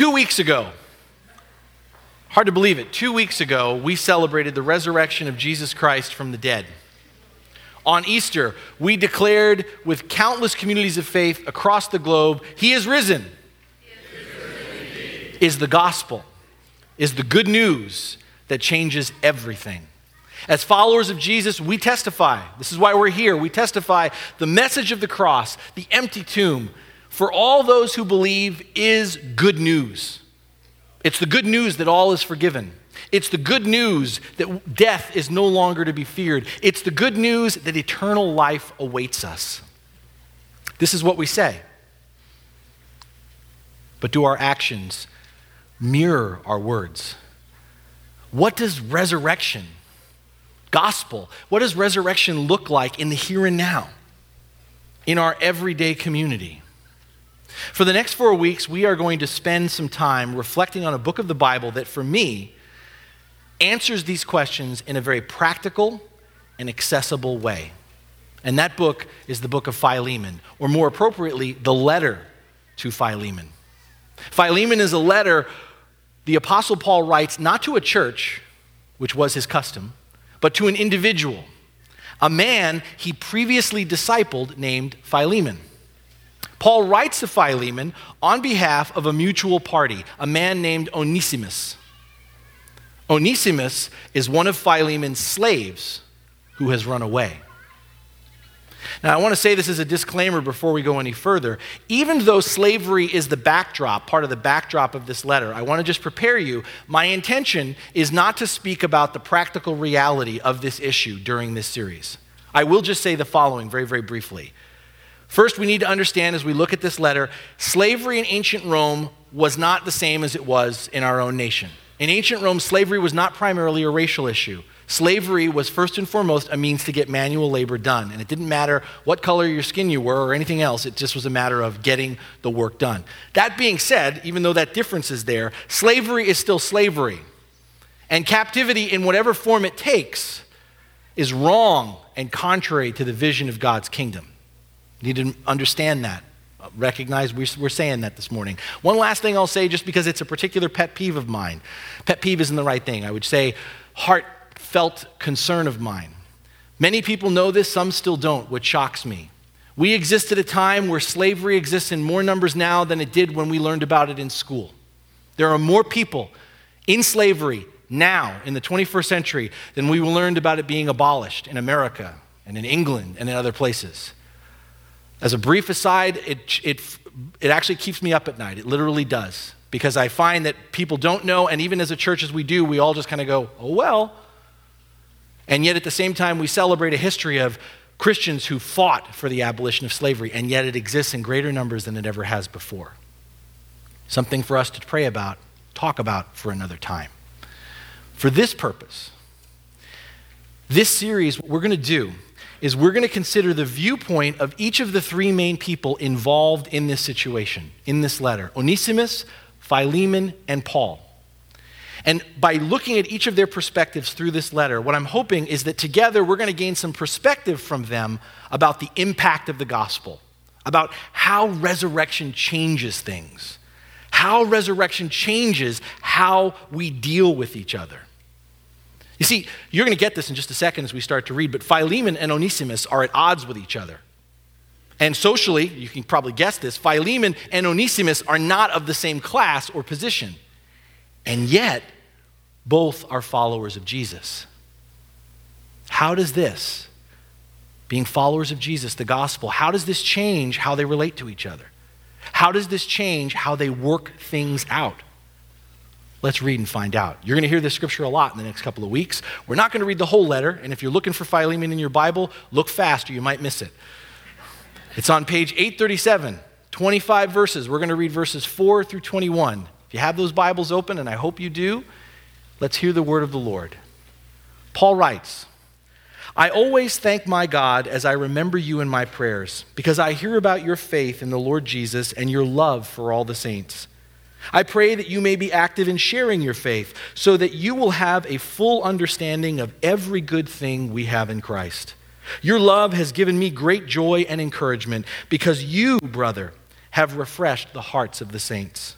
Two weeks ago, hard to believe it, two weeks ago, we celebrated the resurrection of Jesus Christ from the dead. On Easter, we declared with countless communities of faith across the globe, He is risen. is the gospel, is the good news that changes everything. As followers of Jesus, we testify. This is why we're here. We testify the message of the cross, the empty tomb, for all those who believe is good news. It's the good news that all is forgiven. It's the good news that death is no longer to be feared. It's the good news that eternal life awaits us. This is what we say. But do our actions mirror our words? What does resurrection, gospel, what does resurrection look like in the here and now, in our everyday community? For the next four weeks, we are going to spend some time reflecting on a book of the Bible that, for me, answers these questions in a very practical and accessible way. And that book is the book of Philemon, or more appropriately, the letter to Philemon. Philemon is a letter the Apostle Paul writes not to a church, which was his custom, but to an individual, a man he previously discipled named Philemon. Paul writes to Philemon on behalf of a mutual party, a man named Onesimus. Onesimus is one of Philemon's slaves who has run away. Now, I want to say this as a disclaimer before we go any further. Even though slavery is the backdrop, part of the backdrop of this letter, I want to just prepare you. My intention is not to speak about the practical reality of this issue during this series. I will just say the following very, very briefly. First, we need to understand as we look at this letter, slavery in ancient Rome was not the same as it was in our own nation. In ancient Rome, slavery was not primarily a racial issue. Slavery was first and foremost a means to get manual labor done. And it didn't matter what color your skin you were or anything else, it just was a matter of getting the work done. That being said, even though that difference is there, slavery is still slavery. And captivity, in whatever form it takes, is wrong and contrary to the vision of God's kingdom. You need to understand that. Recognize we're saying that this morning. One last thing I'll say, just because it's a particular pet peeve of mine. Pet peeve isn't the right thing. I would say heartfelt concern of mine. Many people know this, some still don't, which shocks me. We exist at a time where slavery exists in more numbers now than it did when we learned about it in school. There are more people in slavery now in the 21st century than we learned about it being abolished in America and in England and in other places. As a brief aside, it, it, it actually keeps me up at night. It literally does. Because I find that people don't know, and even as a church as we do, we all just kind of go, oh, well. And yet at the same time, we celebrate a history of Christians who fought for the abolition of slavery, and yet it exists in greater numbers than it ever has before. Something for us to pray about, talk about for another time. For this purpose, this series, what we're going to do is we're going to consider the viewpoint of each of the three main people involved in this situation, in this letter Onesimus, Philemon, and Paul. And by looking at each of their perspectives through this letter, what I'm hoping is that together we're going to gain some perspective from them about the impact of the gospel, about how resurrection changes things, how resurrection changes how we deal with each other. You see, you're going to get this in just a second as we start to read, but Philemon and Onesimus are at odds with each other. And socially, you can probably guess this, Philemon and Onesimus are not of the same class or position. And yet, both are followers of Jesus. How does this, being followers of Jesus, the gospel, how does this change how they relate to each other? How does this change how they work things out? Let's read and find out. You're going to hear this scripture a lot in the next couple of weeks. We're not going to read the whole letter, and if you're looking for Philemon in your Bible, look fast or you might miss it. It's on page 837, 25 verses. We're going to read verses 4 through 21. If you have those Bibles open, and I hope you do, let's hear the word of the Lord. Paul writes, I always thank my God as I remember you in my prayers, because I hear about your faith in the Lord Jesus and your love for all the saints. I pray that you may be active in sharing your faith so that you will have a full understanding of every good thing we have in Christ. Your love has given me great joy and encouragement because you, brother, have refreshed the hearts of the saints.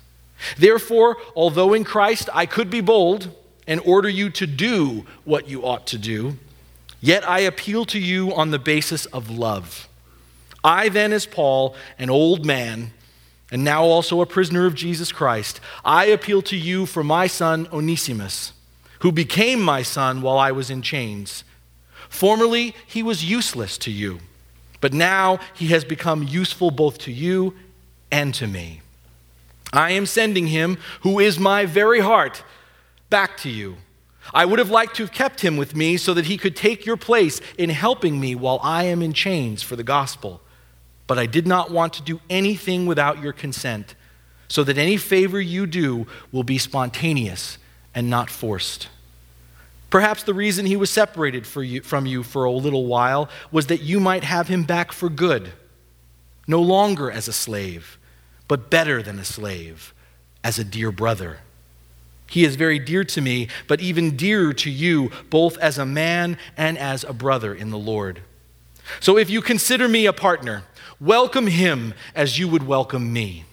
Therefore, although in Christ I could be bold and order you to do what you ought to do, yet I appeal to you on the basis of love. I then, as Paul, an old man, and now also a prisoner of Jesus Christ, I appeal to you for my son Onesimus, who became my son while I was in chains. Formerly, he was useless to you, but now he has become useful both to you and to me. I am sending him, who is my very heart, back to you. I would have liked to have kept him with me so that he could take your place in helping me while I am in chains for the gospel. But I did not want to do anything without your consent, so that any favor you do will be spontaneous and not forced. Perhaps the reason he was separated you, from you for a little while was that you might have him back for good, no longer as a slave but better than a slave, as a dear brother. He is very dear to me, but even dearer to you, both as a man and as a brother in the Lord. So if you consider me a partner, welcome him as you would welcome me.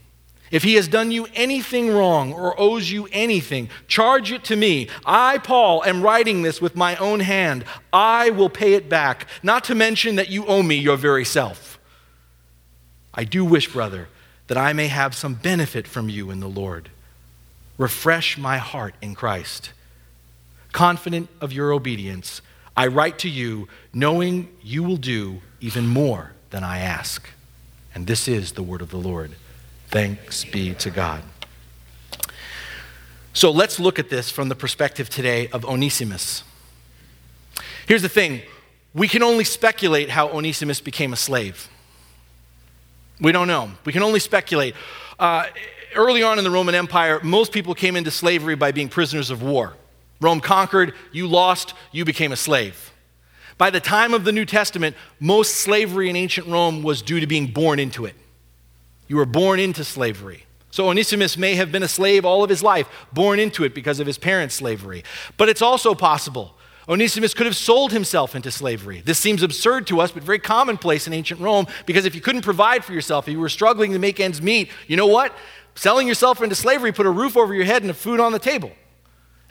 If he has done you anything wrong or owes you anything, charge it to me. I, Paul, am writing this with my own hand. I will pay it back, not to mention that you owe me your very self. I do wish, brother, that I may have some benefit from you in the Lord. Refresh my heart in Christ. Confident of your obedience, I write to you, knowing you will do even more than I ask. And this is the word of the Lord. Thanks be to God. So let's look at this from the perspective today of Onesimus. Here's the thing we can only speculate how Onesimus became a slave. We don't know. We can only speculate. Uh, early on in the Roman Empire, most people came into slavery by being prisoners of war. Rome conquered, you lost, you became a slave. By the time of the New Testament, most slavery in ancient Rome was due to being born into it. You were born into slavery. So Onesimus may have been a slave all of his life, born into it because of his parents' slavery. But it's also possible Onesimus could have sold himself into slavery. This seems absurd to us, but very commonplace in ancient Rome because if you couldn't provide for yourself, if you were struggling to make ends meet, you know what? Selling yourself into slavery put a roof over your head and food on the table.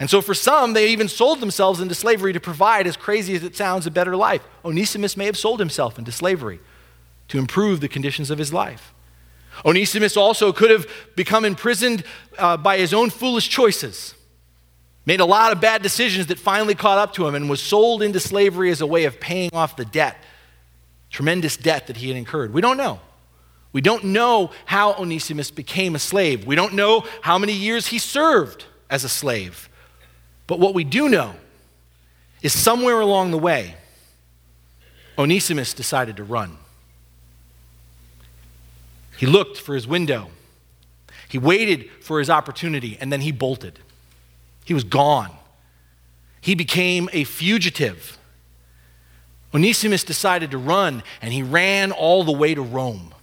And so for some, they even sold themselves into slavery to provide, as crazy as it sounds, a better life. Onesimus may have sold himself into slavery to improve the conditions of his life. Onesimus also could have become imprisoned uh, by his own foolish choices made a lot of bad decisions that finally caught up to him and was sold into slavery as a way of paying off the debt, tremendous debt that he had incurred. We don't know. We don't know how Onesimus became a slave. We don't know how many years he served as a slave. But what we do know is somewhere along the way, Onesimus decided to run. He looked for his window, he waited for his opportunity, and then he bolted. He was gone. He became a fugitive. Onesimus decided to run, and he ran all the way to Rome.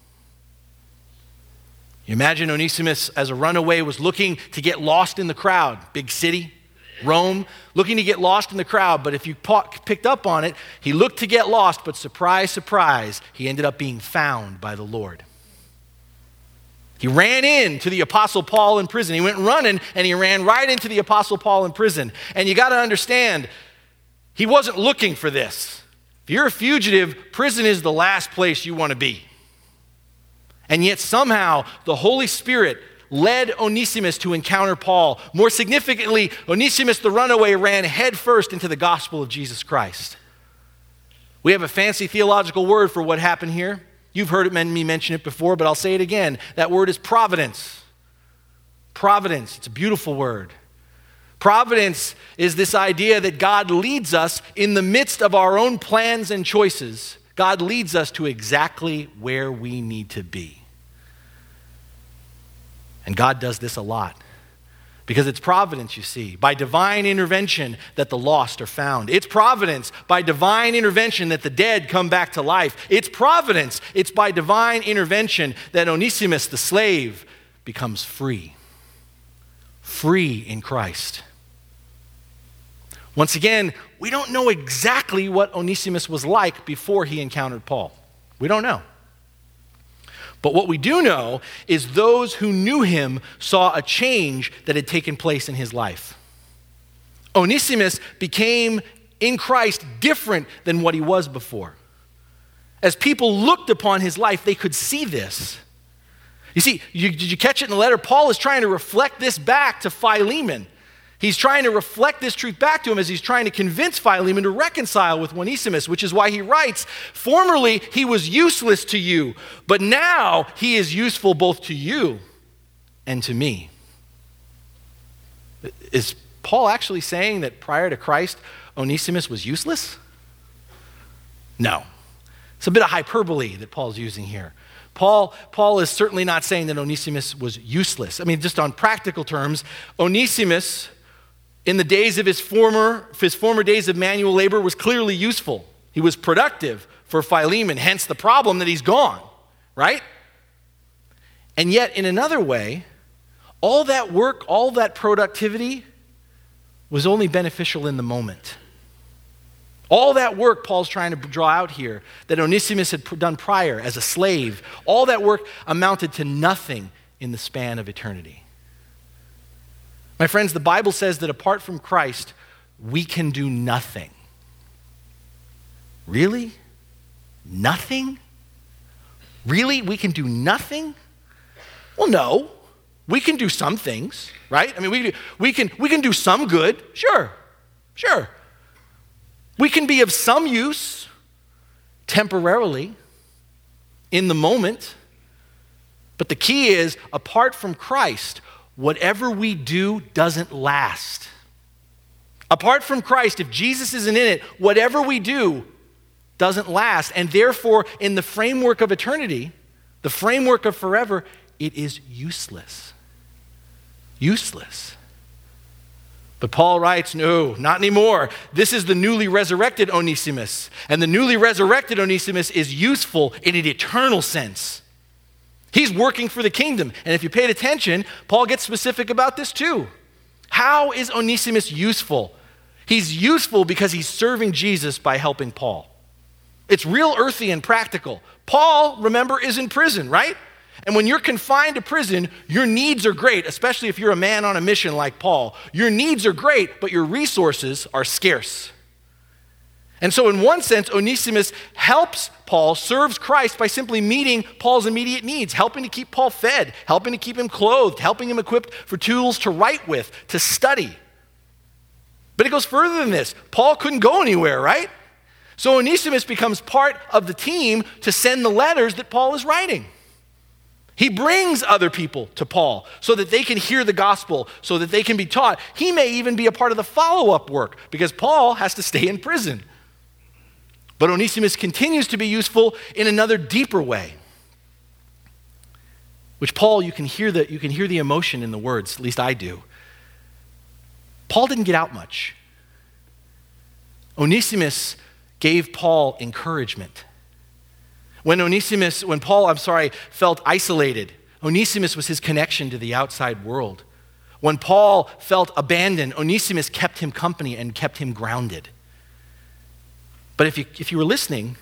You imagine Onesimus, as a runaway, was looking to get lost in the crowd. Big city, Rome, looking to get lost in the crowd. But if you picked up on it, he looked to get lost, but surprise, surprise, he ended up being found by the Lord. He ran in to the Apostle Paul in prison. He went running and he ran right into the Apostle Paul in prison. And you got to understand, he wasn't looking for this. If you're a fugitive, prison is the last place you want to be. And yet, somehow, the Holy Spirit led Onesimus to encounter Paul. More significantly, Onesimus, the runaway, ran headfirst into the gospel of Jesus Christ. We have a fancy theological word for what happened here. You've heard me mention it before, but I'll say it again. That word is providence. Providence, it's a beautiful word. Providence is this idea that God leads us in the midst of our own plans and choices. God leads us to exactly where we need to be. And God does this a lot. Because it's providence, you see, by divine intervention that the lost are found. It's providence by divine intervention that the dead come back to life. It's providence, it's by divine intervention that Onesimus, the slave, becomes free. Free in Christ. Once again, we don't know exactly what Onesimus was like before he encountered Paul. We don't know. But what we do know is those who knew him saw a change that had taken place in his life. Onesimus became in Christ different than what he was before. As people looked upon his life, they could see this. You see, you, did you catch it in the letter? Paul is trying to reflect this back to Philemon. He's trying to reflect this truth back to him as he's trying to convince Philemon to reconcile with Onesimus, which is why he writes Formerly he was useless to you, but now he is useful both to you and to me. Is Paul actually saying that prior to Christ, Onesimus was useless? No. It's a bit of hyperbole that Paul's using here. Paul, Paul is certainly not saying that Onesimus was useless. I mean, just on practical terms, Onesimus in the days of his former, his former days of manual labor was clearly useful. He was productive for Philemon, hence the problem that he's gone, right? And yet, in another way, all that work, all that productivity was only beneficial in the moment. All that work Paul's trying to draw out here that Onesimus had done prior as a slave, all that work amounted to nothing in the span of eternity. My friends, the Bible says that apart from Christ, we can do nothing. Really? Nothing? Really? We can do nothing? Well, no. We can do some things, right? I mean, we, we, can, we can do some good. Sure. Sure. We can be of some use temporarily in the moment. But the key is apart from Christ, whatever we do doesn't last. Apart from Christ, if Jesus isn't in it, whatever we do doesn't last. And therefore, in the framework of eternity, the framework of forever, it is useless. Useless. But Paul writes, no, not anymore. This is the newly resurrected Onesimus. And the newly resurrected Onesimus is useful in an eternal sense. He's working for the kingdom. And if you paid attention, Paul gets specific about this too. How is Onesimus useful? He's useful because he's serving Jesus by helping Paul. It's real earthy and practical. Paul, remember, is in prison, right? And when you're confined to prison, your needs are great, especially if you're a man on a mission like Paul. Your needs are great, but your resources are scarce. And so, in one sense, Onesimus helps Paul, serves Christ by simply meeting Paul's immediate needs, helping to keep Paul fed, helping to keep him clothed, helping him equipped for tools to write with, to study. But it goes further than this. Paul couldn't go anywhere, right? So Onesimus becomes part of the team to send the letters that Paul is writing. He brings other people to Paul so that they can hear the gospel, so that they can be taught. He may even be a part of the follow up work because Paul has to stay in prison. But Onesimus continues to be useful in another deeper way. Which Paul, you can hear the, you can hear the emotion in the words, at least I do. Paul didn't get out much. Onesimus gave Paul encouragement. When Onesimus, when Paul, I'm sorry, felt isolated, Onesimus was his connection to the outside world. When Paul felt abandoned, Onesimus kept him company and kept him grounded. But if you, if you were listening,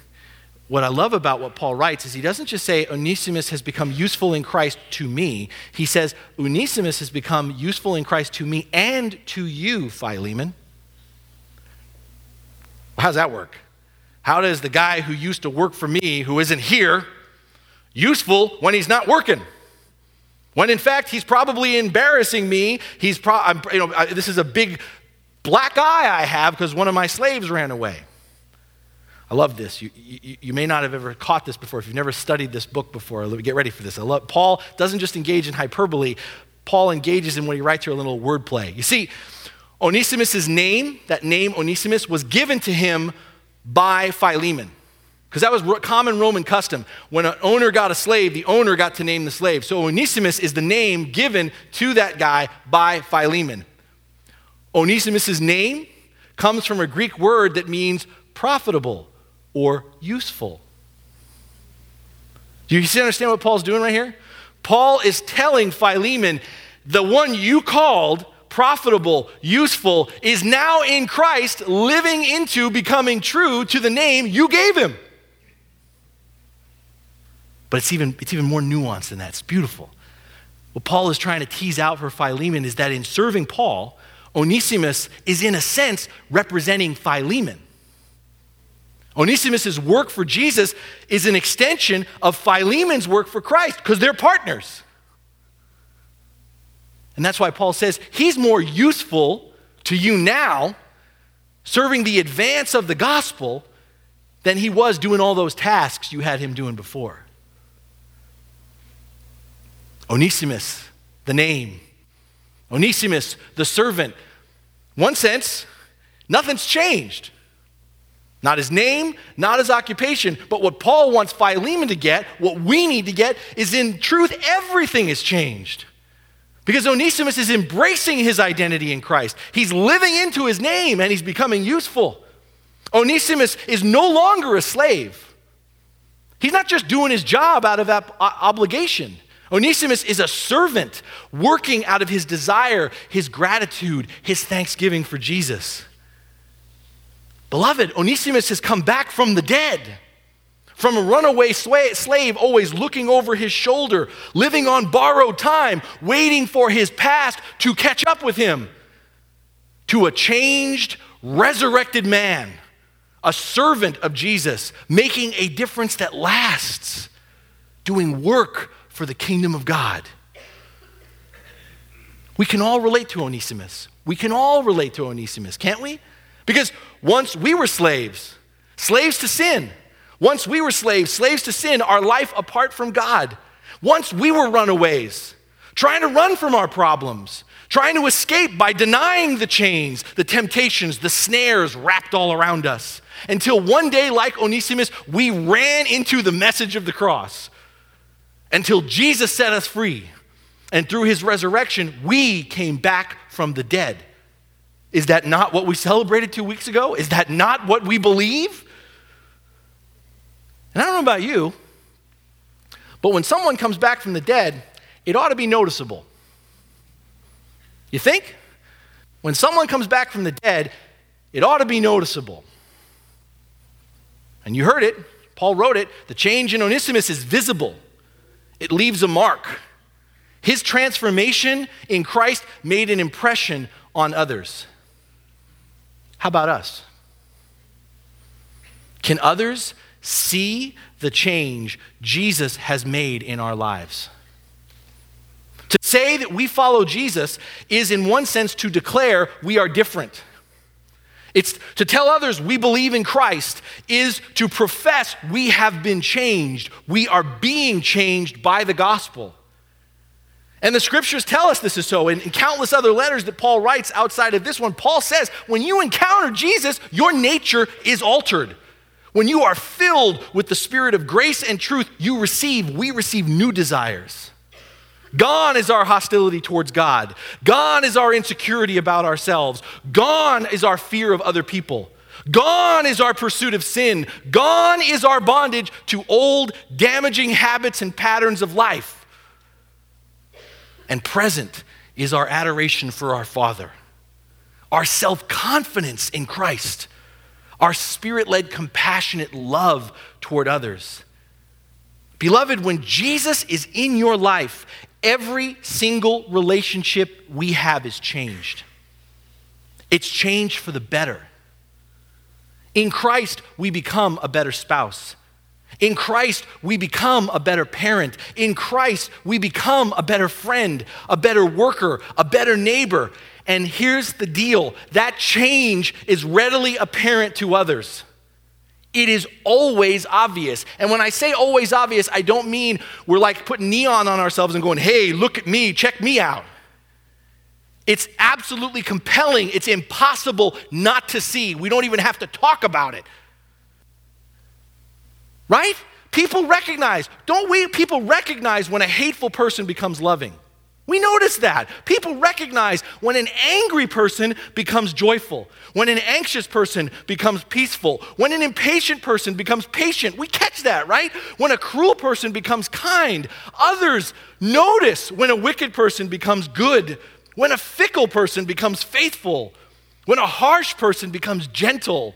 what I love about what Paul writes is he doesn't just say Onesimus has become useful in Christ to me. He says Onesimus has become useful in Christ to me and to you, Philemon. How does that work? How does the guy who used to work for me, who isn't here, useful when he's not working? When in fact he's probably embarrassing me. He's pro- you know, this is a big black eye I have because one of my slaves ran away. I love this. You, you, you, may not have ever caught this before if you've never studied this book before. Get ready for this. I love, Paul doesn't just engage in hyperbole, Paul engages in what he writes here a little wordplay. You see, Onesimus' name, that name Onesimus, was given to him by Philemon. Because that was common Roman custom. When an owner got a slave, the owner got to name the slave. So Onesimus is the name given to that guy by Philemon. Onesimus' name comes from a Greek word that means profitable or useful. Do you see, understand what Paul's doing right here? Paul is telling Philemon, the one you called profitable, useful, is now in Christ, living into becoming true to the name you gave him. But it's even, it's even more nuanced than that. It's beautiful. What Paul is trying to tease out for Philemon is that in serving Paul, Onesimus is, in a sense, representing Philemon. Onesimus' work for Jesus is an extension of Philemon's work for Christ because they're partners. And that's why Paul says he's more useful to you now, serving the advance of the gospel, than he was doing all those tasks you had him doing before. Onesimus, the name. Onesimus, the servant. One sense, nothing's changed. Not his name, not his occupation, but what Paul wants Philemon to get, what we need to get, is in truth, everything has changed. Because Onesimus is embracing his identity in Christ. He's living into his name and he's becoming useful. Onesimus is no longer a slave. He's not just doing his job out of obligation. Onesimus is a servant working out of his desire, his gratitude, his thanksgiving for Jesus. Beloved, Onesimus has come back from the dead, from a runaway slave, always looking over his shoulder, living on borrowed time, waiting for his past to catch up with him, to a changed, resurrected man, a servant of Jesus, making a difference that lasts, doing work for the kingdom of God. We can all relate to Onesimus. We can all relate to Onesimus, can't we? Because once we were slaves, slaves to sin. Once we were slaves, slaves to sin, our life apart from God. Once we were runaways, trying to run from our problems, trying to escape by denying the chains, the temptations, the snares wrapped all around us. Until one day, like Onesimus, we ran into the message of the cross. Until Jesus set us free. And through his resurrection, we came back from the dead. Is that not what we celebrated two weeks ago? Is that not what we believe? And I don't know about you, but when someone comes back from the dead, it ought to be noticeable. You think? When someone comes back from the dead, it ought to be noticeable. And you heard it, Paul wrote it the change in Onesimus is visible, it leaves a mark. His transformation in Christ made an impression on others. How about us? Can others see the change Jesus has made in our lives? To say that we follow Jesus is, in one sense, to declare we are different. It's to tell others we believe in Christ, is to profess we have been changed. We are being changed by the gospel. And the scriptures tell us this is so. In, in, countless other letters that Paul writes outside of this one, Paul says, when you encounter Jesus, your nature is altered. When you are filled with the spirit of grace and truth, you receive, we receive new desires. Gone is our hostility towards God. Gone is our insecurity about ourselves. Gone is our fear of other people. Gone is our pursuit of sin. Gone is our bondage to old, damaging habits and patterns of life and present is our adoration for our Father, our self confidence in Christ, our spirit led, compassionate love toward others. Beloved, when Jesus is in your life, every single relationship we have is changed. It's changed for the better. In Christ, we become a better spouse. In Christ, we become a better parent. In Christ, we become a better friend, a better worker, a better neighbor. And here's the deal that change is readily apparent to others. It is always obvious. And when I say always obvious, I don't mean we're like putting neon on ourselves and going, hey, look at me, check me out. It's absolutely compelling. It's impossible not to see. We don't even have to talk about it. Right? People recognize, don't we? People recognize when a hateful person becomes loving. We notice that. People recognize when an angry person becomes joyful, when an anxious person becomes peaceful, when an impatient person becomes patient. We catch that, right? When a cruel person becomes kind. Others notice when a wicked person becomes good, when a fickle person becomes faithful, when a harsh person becomes gentle,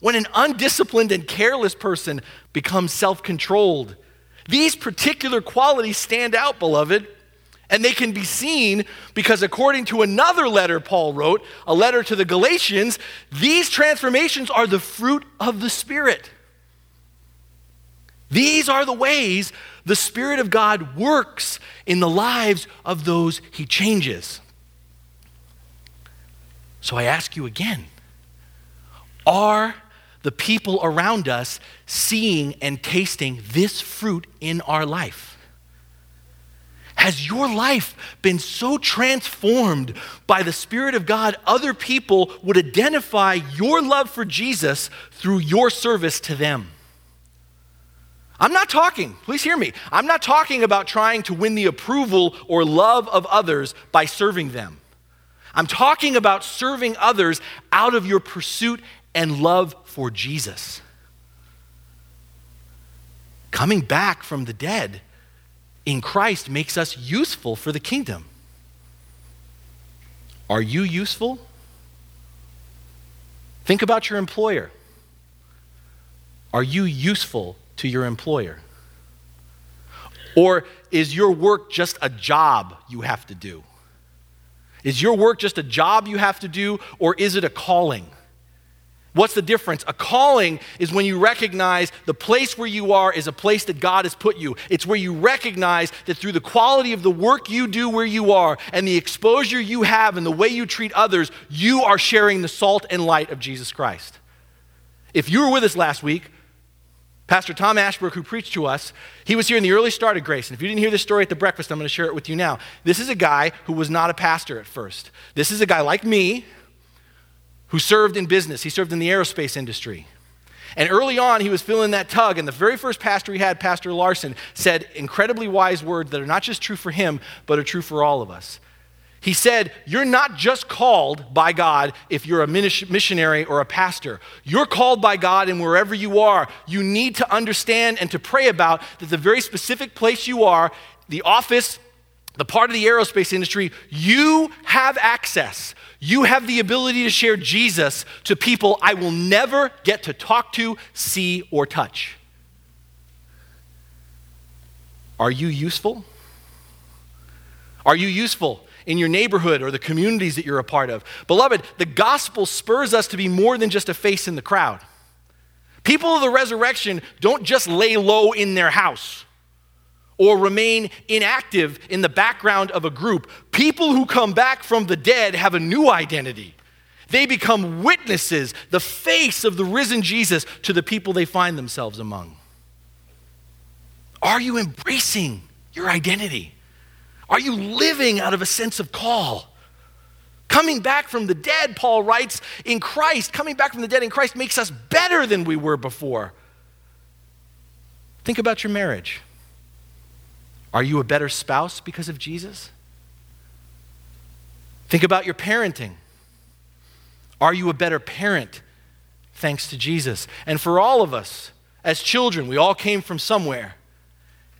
when an undisciplined and careless person becomes self controlled, These particular qualities stand out, beloved, and they can be seen because, according to another letter Paul wrote, a letter to the Galatians, these transformations are the fruit of the Spirit. These are the ways the Spirit of God works in the lives of those he changes. So I ask you again are the people around us seeing and tasting this fruit in our life? Has your life been so transformed by the Spirit of God, other people would identify your love for Jesus through your service to them? I'm not talking, please hear me. I'm not talking about trying to win the approval or love of others by serving them. I'm talking about serving others out of your pursuit and love for Jesus. Coming back from the dead in Christ makes us useful for the kingdom. Are you useful? Think about your employer. Are you useful to your employer? Or is your work just a job you have to do? Is your work just a job you have to do, or is it a calling? What's the difference? A calling is when you recognize the place where you are is a place that God has put you. It's where you recognize that through the quality of the work you do where you are and the exposure you have and the way you treat others, you are sharing the salt and light of Jesus Christ. If you were with us last week, Pastor Tom Ashbrook, who preached to us, he was here in the early start of Grace. And if you didn't hear this story at the breakfast, I'm going to share it with you now. This is a guy who was not a pastor at first. This is a guy like me who served in business. He served in the aerospace industry. And early on, he was feeling that tug. And the very first pastor he had, Pastor Larson, said incredibly wise words that are not just true for him, but are true for all of us. He said, You're not just called by God if you're a missionary or a pastor. You're called by God, and wherever you are, you need to understand and to pray about that the very specific place you are, the office, the part of the aerospace industry, you have access. You have the ability to share Jesus to people I will never get to talk to, see, or touch. Are you useful? Are you useful in your neighborhood or the communities that you're a part of? Beloved, the gospel spurs us to be more than just a face in the crowd. People of the resurrection don't just lay low in their house or remain inactive in the background of a group. People who come back from the dead have a new identity. They become witnesses, the face of the risen Jesus to the people they find themselves among. Are you embracing your identity? Are you living out of a sense of call? Coming back from the dead, Paul writes, in Christ, coming back from the dead in Christ makes us better than we were before. Think about your marriage. Are you a better spouse because of Jesus? Think about your parenting. Are you a better parent thanks to Jesus? And for all of us, as children, we all came from somewhere.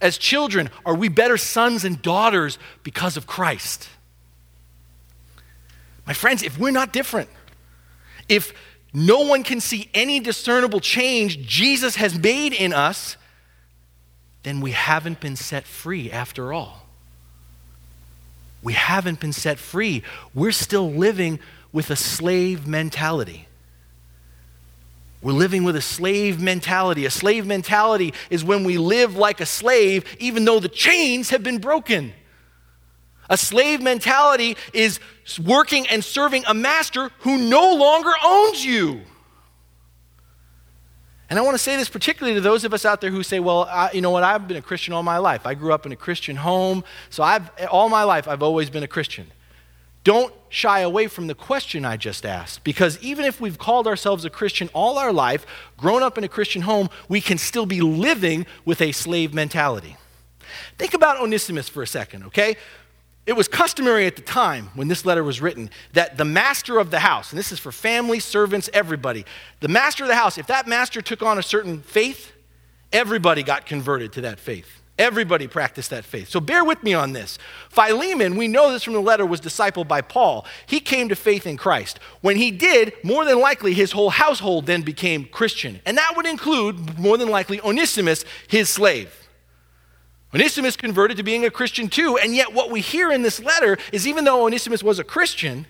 As children, are we better sons and daughters because of Christ? My friends, if we're not different, if no one can see any discernible change Jesus has made in us, then we haven't been set free after all. We haven't been set free. We're still living with a slave mentality. We're living with a slave mentality. A slave mentality is when we live like a slave, even though the chains have been broken. A slave mentality is working and serving a master who no longer owns you. And I want to say this particularly to those of us out there who say, well, I, you know what, I've been a Christian all my life. I grew up in a Christian home, so I've, all my life I've always been a Christian. Don't shy away from the question I just asked, because even if we've called ourselves a Christian all our life, grown up in a Christian home, we can still be living with a slave mentality. Think about Onesimus for a second, okay? It was customary at the time when this letter was written that the master of the house, and this is for family, servants, everybody, the master of the house, if that master took on a certain faith, everybody got converted to that faith. Everybody practiced that faith. So bear with me on this. Philemon, we know this from the letter, was discipled by Paul. He came to faith in Christ. When he did, more than likely his whole household then became Christian. And that would include, more than likely, Onesimus, his slave. Onesimus converted to being a Christian too, and yet what we hear in this letter is even though Onesimus was a Christian,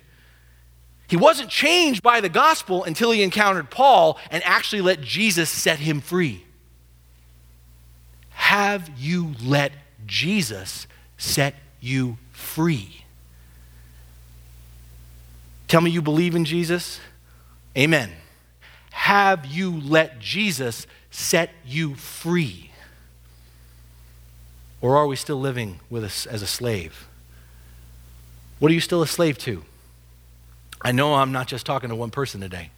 he wasn't changed by the gospel until he encountered Paul and actually let Jesus set him free. Have you let Jesus set you free? Tell me you believe in Jesus? Amen. Have you let Jesus set you free? Or are we still living with us as a slave? What are you still a slave to? I know I'm not just talking to one person today.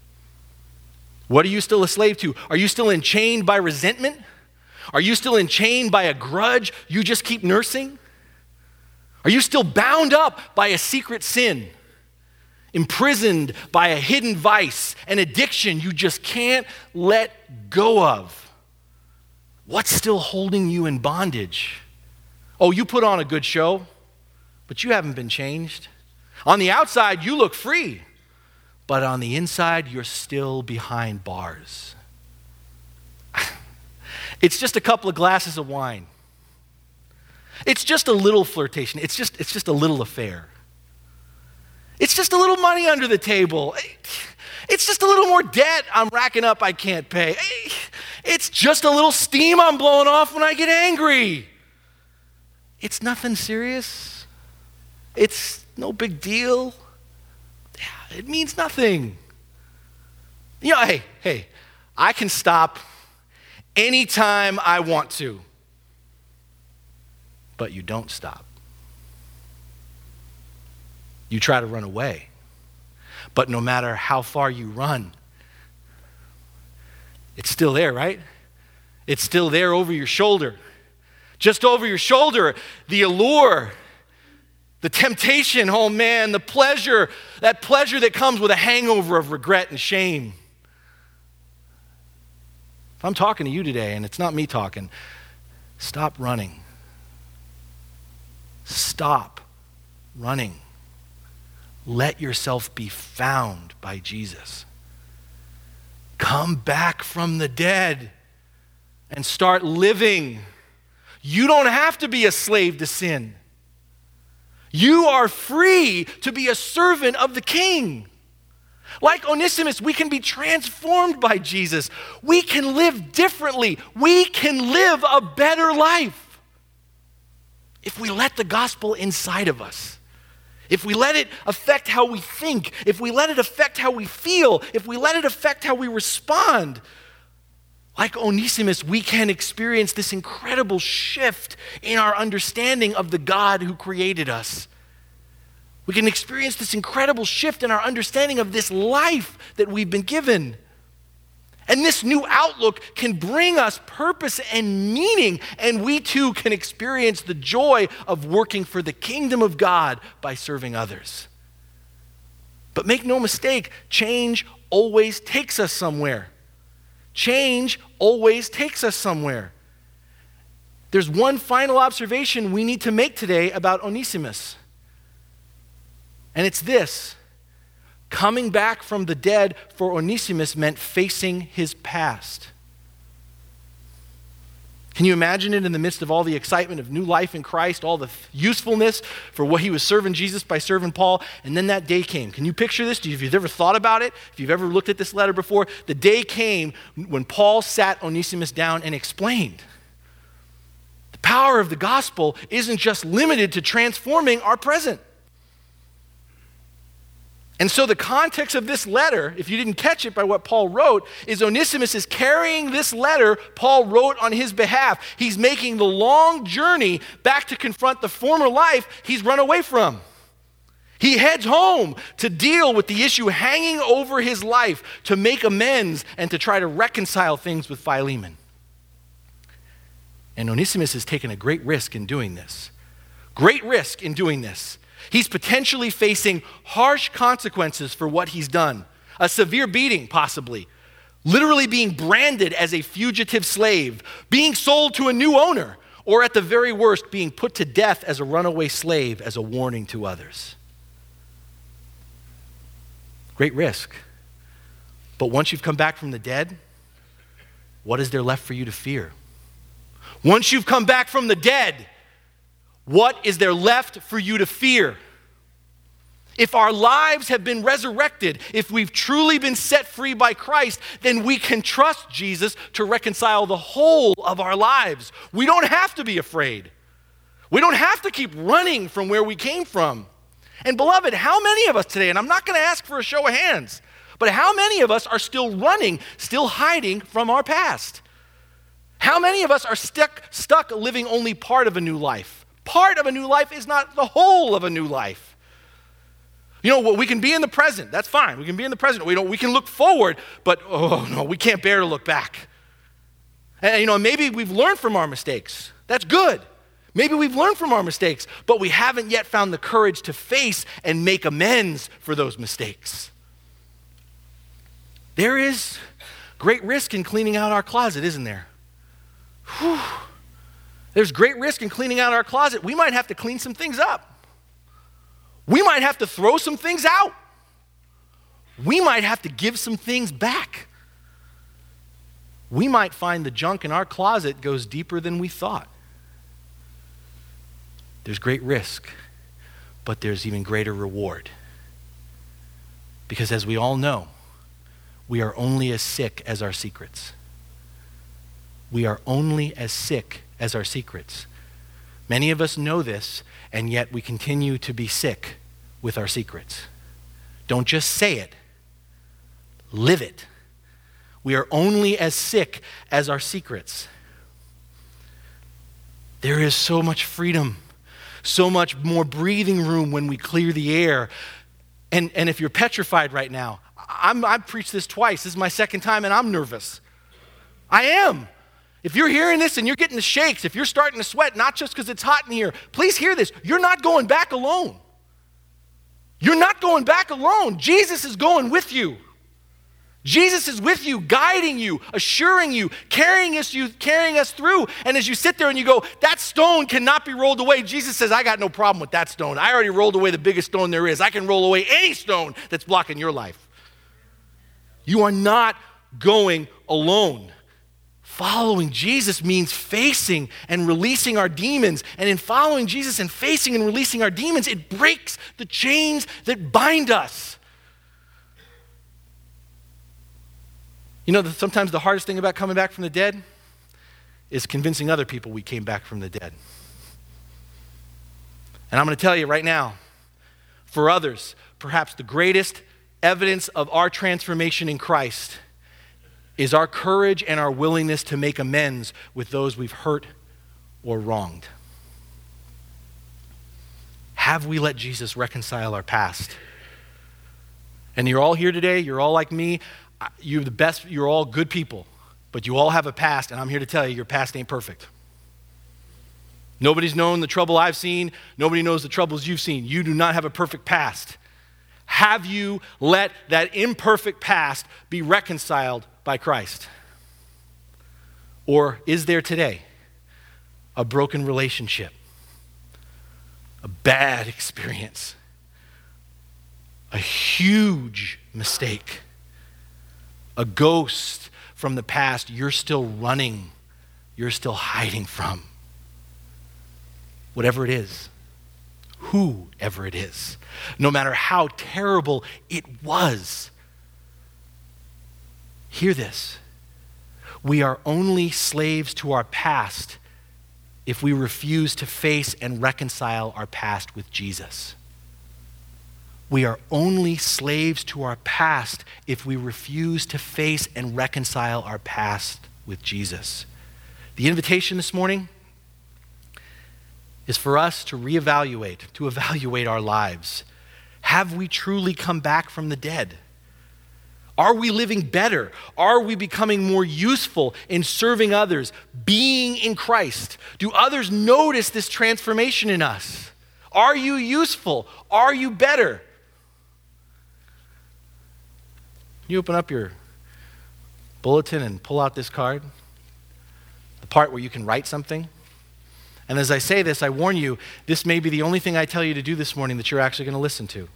What are you still a slave to? Are you still enchained by resentment? Are you still enchained by a grudge you just keep nursing? Are you still bound up by a secret sin? Imprisoned by a hidden vice, an addiction you just can't let go of? What's still holding you in bondage? Oh, you put on a good show, but you haven't been changed. On the outside, you look free, but on the inside, you're still behind bars. it's just a couple of glasses of wine. It's just a little flirtation. It's just, it's just a little affair. It's just a little money under the table. It's just a little more debt I'm racking up I can't pay. It's just a little steam I'm blowing off when I get angry. It's nothing serious. It's no big deal. It means nothing. You know, hey, hey, I can stop anytime I want to, but you don't stop. You try to run away, but no matter how far you run, it's still there, right? It's still there over your shoulder. Just over your shoulder, the allure the temptation, oh man, the pleasure, that pleasure that comes with a hangover of regret and shame. If I'm talking to you today and it's not me talking, stop running. Stop running. Let yourself be found by Jesus. Come back from the dead and start living. You don't have to be a slave to sin. You are free to be a servant of the king. Like Onesimus, we can be transformed by Jesus. We can live differently. We can live a better life if we let the gospel inside of us. If we let it affect how we think, if we let it affect how we feel, if we let it affect how we respond, like Onesimus, we can experience this incredible shift in our understanding of the God who created us. We can experience this incredible shift in our understanding of this life that we've been given. And this new outlook can bring us purpose and meaning, and we too can experience the joy of working for the kingdom of God by serving others. But make no mistake, change always takes us somewhere. Change always takes us somewhere. There's one final observation we need to make today about Onesimus. And it's this coming back from the dead for Onesimus meant facing his past. Can you imagine it in the midst of all the excitement of new life in Christ, all the usefulness for what he was serving Jesus by serving Paul? And then that day came. Can you picture this? If you've ever thought about it, if you've ever looked at this letter before, the day came when Paul sat Onesimus down and explained. The power of the gospel isn't just limited to transforming our present. And so, the context of this letter, if you didn't catch it by what Paul wrote, is Onesimus is carrying this letter Paul wrote on his behalf. He's making the long journey back to confront the former life he's run away from. He heads home to deal with the issue hanging over his life, to make amends and to try to reconcile things with Philemon. And Onesimus has taken a great risk in doing this. Great risk in doing this. He's potentially facing harsh consequences for what he's done a severe beating, possibly, literally being branded as a fugitive slave, being sold to a new owner, or at the very worst, being put to death as a runaway slave as a warning to others. Great risk. But once you've come back from the dead, what is there left for you to fear? Once you've come back from the dead, what is there left for you to fear? If our lives have been resurrected, if we've truly been set free by Christ, then we can trust Jesus to reconcile the whole of our lives. We don't have to be afraid. We don't have to keep running from where we came from. And, beloved, how many of us today, and I'm not going to ask for a show of hands, but how many of us are still running, still hiding from our past? How many of us are stuck, stuck living only part of a new life? Part of a new life is not the whole of a new life. You know, we can be in the present. That's fine. We can be in the present. We, don't, we can look forward, but oh no, we can't bear to look back. And, you know, maybe we've learned from our mistakes. That's good. Maybe we've learned from our mistakes, but we haven't yet found the courage to face and make amends for those mistakes. There is great risk in cleaning out our closet, isn't there? Whew. There's great risk in cleaning out our closet. We might have to clean some things up. We might have to throw some things out. We might have to give some things back. We might find the junk in our closet goes deeper than we thought. There's great risk, but there's even greater reward. Because as we all know, we are only as sick as our secrets. We are only as sick as our secrets. Many of us know this, and yet we continue to be sick with our secrets. Don't just say it, live it. We are only as sick as our secrets. There is so much freedom, so much more breathing room when we clear the air. And, and if you're petrified right now, I'm, I've preached this twice. This is my second time, and I'm nervous. I am. If you're hearing this and you're getting the shakes, if you're starting to sweat, not just because it's hot in here, please hear this. You're not going back alone. You're not going back alone. Jesus is going with you. Jesus is with you, guiding you, assuring you, carrying us, you, carrying us through. And as you sit there and you go, that stone cannot be rolled away, Jesus says, I got no problem with that stone. I already rolled away the biggest stone there is. I can roll away any stone that's blocking your life. You are not going alone. Following Jesus means facing and releasing our demons. And in following Jesus and facing and releasing our demons, it breaks the chains that bind us. You know, sometimes the hardest thing about coming back from the dead is convincing other people we came back from the dead. And I'm going to tell you right now, for others, perhaps the greatest evidence of our transformation in Christ is our courage and our willingness to make amends with those we've hurt or wronged. Have we let Jesus reconcile our past? And you're all here today, you're all like me, you're the best, you're all good people, but you all have a past, and I'm here to tell you your past ain't perfect. Nobody's known the trouble I've seen, nobody knows the troubles you've seen. You do not have a perfect past. Have you let that imperfect past be reconciled by Christ? Or is there today a broken relationship, a bad experience, a huge mistake, a ghost from the past you're still running, you're still hiding from? Whatever it is whoever it is, no matter how terrible it was. Hear this. We are only slaves to our past if we refuse to face and reconcile our past with Jesus. We are only slaves to our past if we refuse to face and reconcile our past with Jesus. The invitation this morning is for us to reevaluate, to evaluate our lives. Have we truly come back from the dead? Are we living better? Are we becoming more useful in serving others, being in Christ? Do others notice this transformation in us? Are you useful? Are you better? You open up your bulletin and pull out this card, the part where you can write something. And as I say this, I warn you, this may be the only thing I tell you to do this morning that you're actually going to listen to.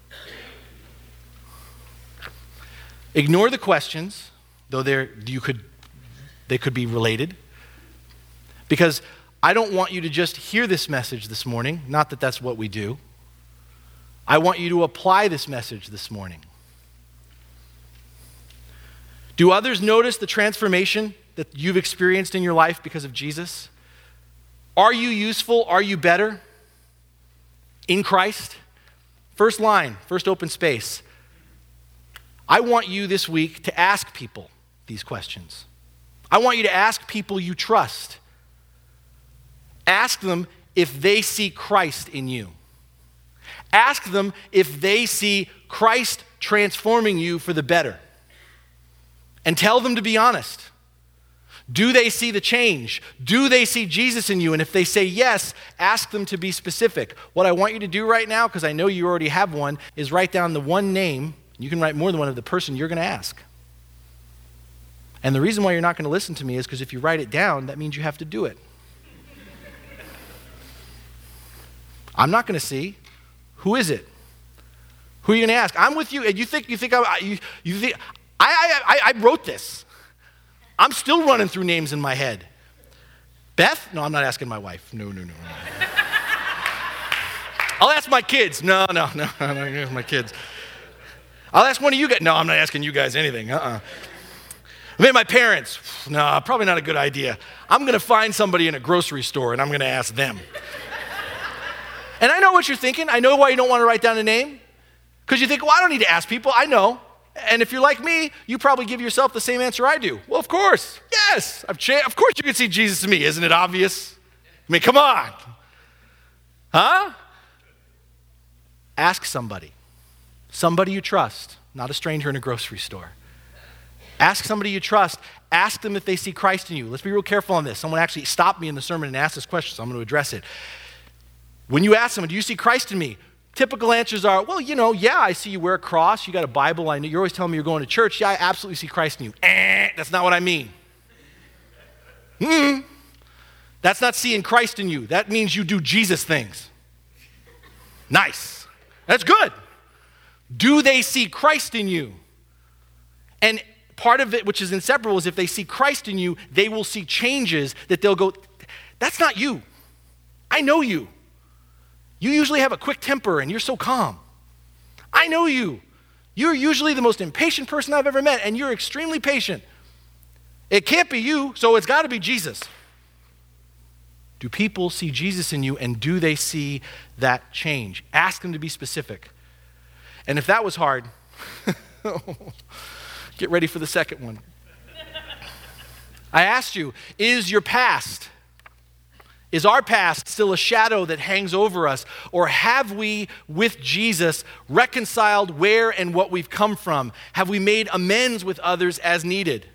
Ignore the questions, though they you could, they could be related. Because I don't want you to just hear this message this morning, not that that's what we do. I want you to apply this message this morning. Do others notice the transformation that you've experienced in your life because of Jesus? Are you useful? Are you better in Christ? First line, first open space. I want you this week to ask people these questions. I want you to ask people you trust. Ask them if they see Christ in you. Ask them if they see Christ transforming you for the better. And tell them to be honest. Do they see the change? Do they see Jesus in you? And if they say yes, ask them to be specific. What I want you to do right now, because I know you already have one, is write down the one name. You can write more than one of the person you're going to ask. And the reason why you're not going to listen to me is because if you write it down, that means you have to do it. I'm not going to see. Who is it? Who are you going to ask? I'm with you. And you think you think I, you, you think I, I, I wrote this. I'm still running through names in my head. Beth? No, I'm not asking my wife. No, no, no. no. I'll ask my kids. No, no, no. Asking my kids. I'll ask one of you guys. No, I'm not asking you guys anything. Uh-uh. Maybe my parents. No, probably not a good idea. I'm going to find somebody in a grocery store and I'm going to ask them. And I know what you're thinking. I know why you don't want to write down a name. Because you think, well, I don't need to ask people. I know. And if you're like me, you probably give yourself the same answer I do. Well, of course. Yes. Cha- of course you can see Jesus in me. Isn't it obvious? I mean, come on. Huh? Ask somebody. Somebody you trust, not a stranger in a grocery store. Ask somebody you trust. Ask them if they see Christ in you. Let's be real careful on this. Someone actually stopped me in the sermon and asked this question, so I'm going to address it. When you ask someone, Do you see Christ in me? Typical answers are, Well, you know, yeah, I see you wear a cross. You got a Bible. I know you're always telling me you're going to church. Yeah, I absolutely see Christ in you. Eh, that's not what I mean. Hmm. That's not seeing Christ in you. That means you do Jesus things. Nice. That's good. Do they see Christ in you? And part of it, which is inseparable, is if they see Christ in you, they will see changes that they'll go, That's not you. I know you. You usually have a quick temper and you're so calm. I know you. You're usually the most impatient person I've ever met, and you're extremely patient. It can't be you, so it's got to be Jesus. Do people see Jesus in you, and do they see that change? Ask them to be specific. And if that was hard, get ready for the second one. I asked you, is your past is our past still a shadow that hangs over us? Or have we, with Jesus, reconciled where and what we've come from? Have we made amends with others as needed?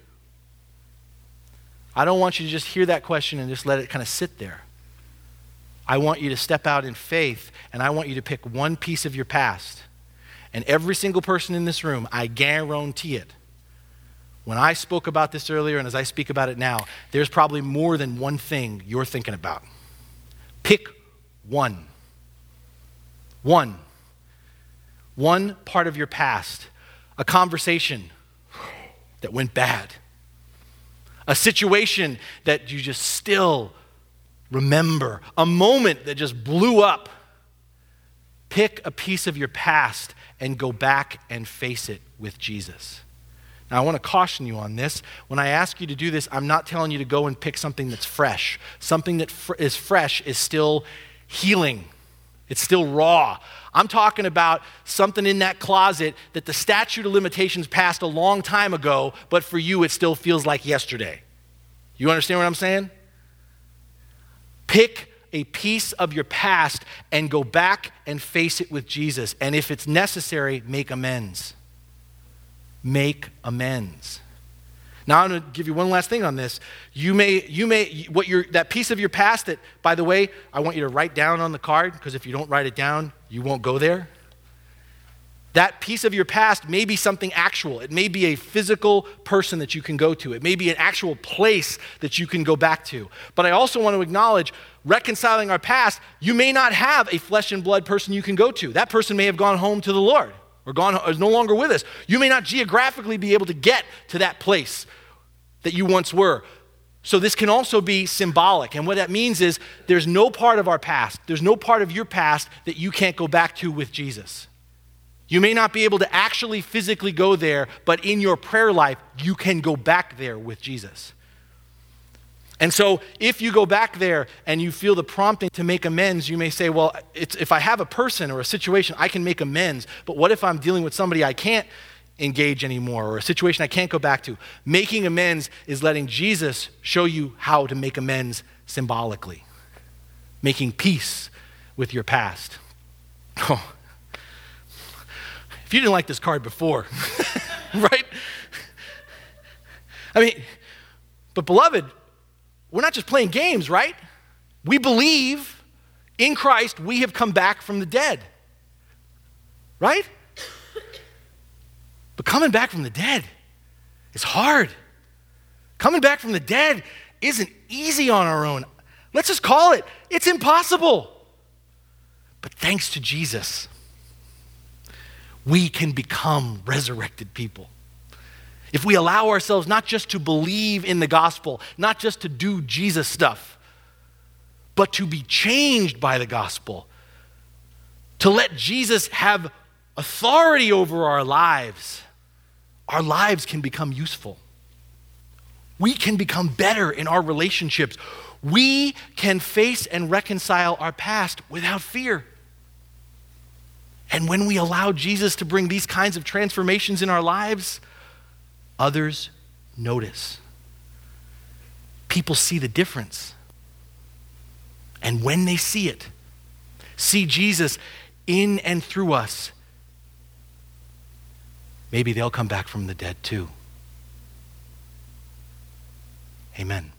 I don't want you to just hear that question and just let it kind of sit there. I want you to step out in faith and I want you to pick one piece of your past. And every single person in this room, I guarantee it, when I spoke about this earlier and as I speak about it now, there's probably more than one thing you're thinking about. Pick one. One. One part of your past. A conversation that went bad. A situation that you just still remember. A moment that just blew up. Pick a piece of your past and go back and face it with Jesus. Now, I want to caution you on this. When I ask you to do this, I'm not telling you to go and pick something that's fresh. Something that fr- is fresh is still healing, it's still raw. I'm talking about something in that closet that the statute of limitations passed a long time ago, but for you, it still feels like yesterday. You understand what I'm saying? Pick a piece of your past and go back and face it with Jesus. And if it's necessary, make amends make amends. Now I'm going to give you one last thing on this. You may, you may, what your that piece of your past that, by the way, I want you to write down on the card because if you don't write it down, you won't go there. That piece of your past may be something actual. It may be a physical person that you can go to. It may be an actual place that you can go back to. But I also want to acknowledge reconciling our past, you may not have a flesh and blood person you can go to. That person may have gone home to the Lord or gone is no longer with us. You may not geographically be able to get to that place that you once were. So, this can also be symbolic. And what that means is there's no part of our past, there's no part of your past that you can't go back to with Jesus. You may not be able to actually physically go there, but in your prayer life, you can go back there with Jesus. And so, if you go back there and you feel the prompting to make amends, you may say, Well, if I have a person or a situation, I can make amends. But what if I'm dealing with somebody I can't engage anymore or a situation I can't go back to? Making amends is letting Jesus show you how to make amends symbolically, making peace with your past. Oh, if you didn't like this card before, right? I mean, but beloved, we're not just playing games, right? We believe in Christ we have come back from the dead, right? But coming back from the dead is hard. Coming back from the dead isn't easy on our own. Let's just call it, it's impossible. But thanks to Jesus, we can become resurrected people. If we allow ourselves not just to believe in the gospel, not just to do Jesus stuff, but to be changed by the gospel, to let Jesus have authority over our lives, our lives can become useful. We can become better in our relationships. We can face and reconcile our past without fear. And when we allow Jesus to bring these kinds of transformations in our lives, others notice. People see the difference. And when they see it, see Jesus in and through us, maybe they'll come back from the dead too. Amen.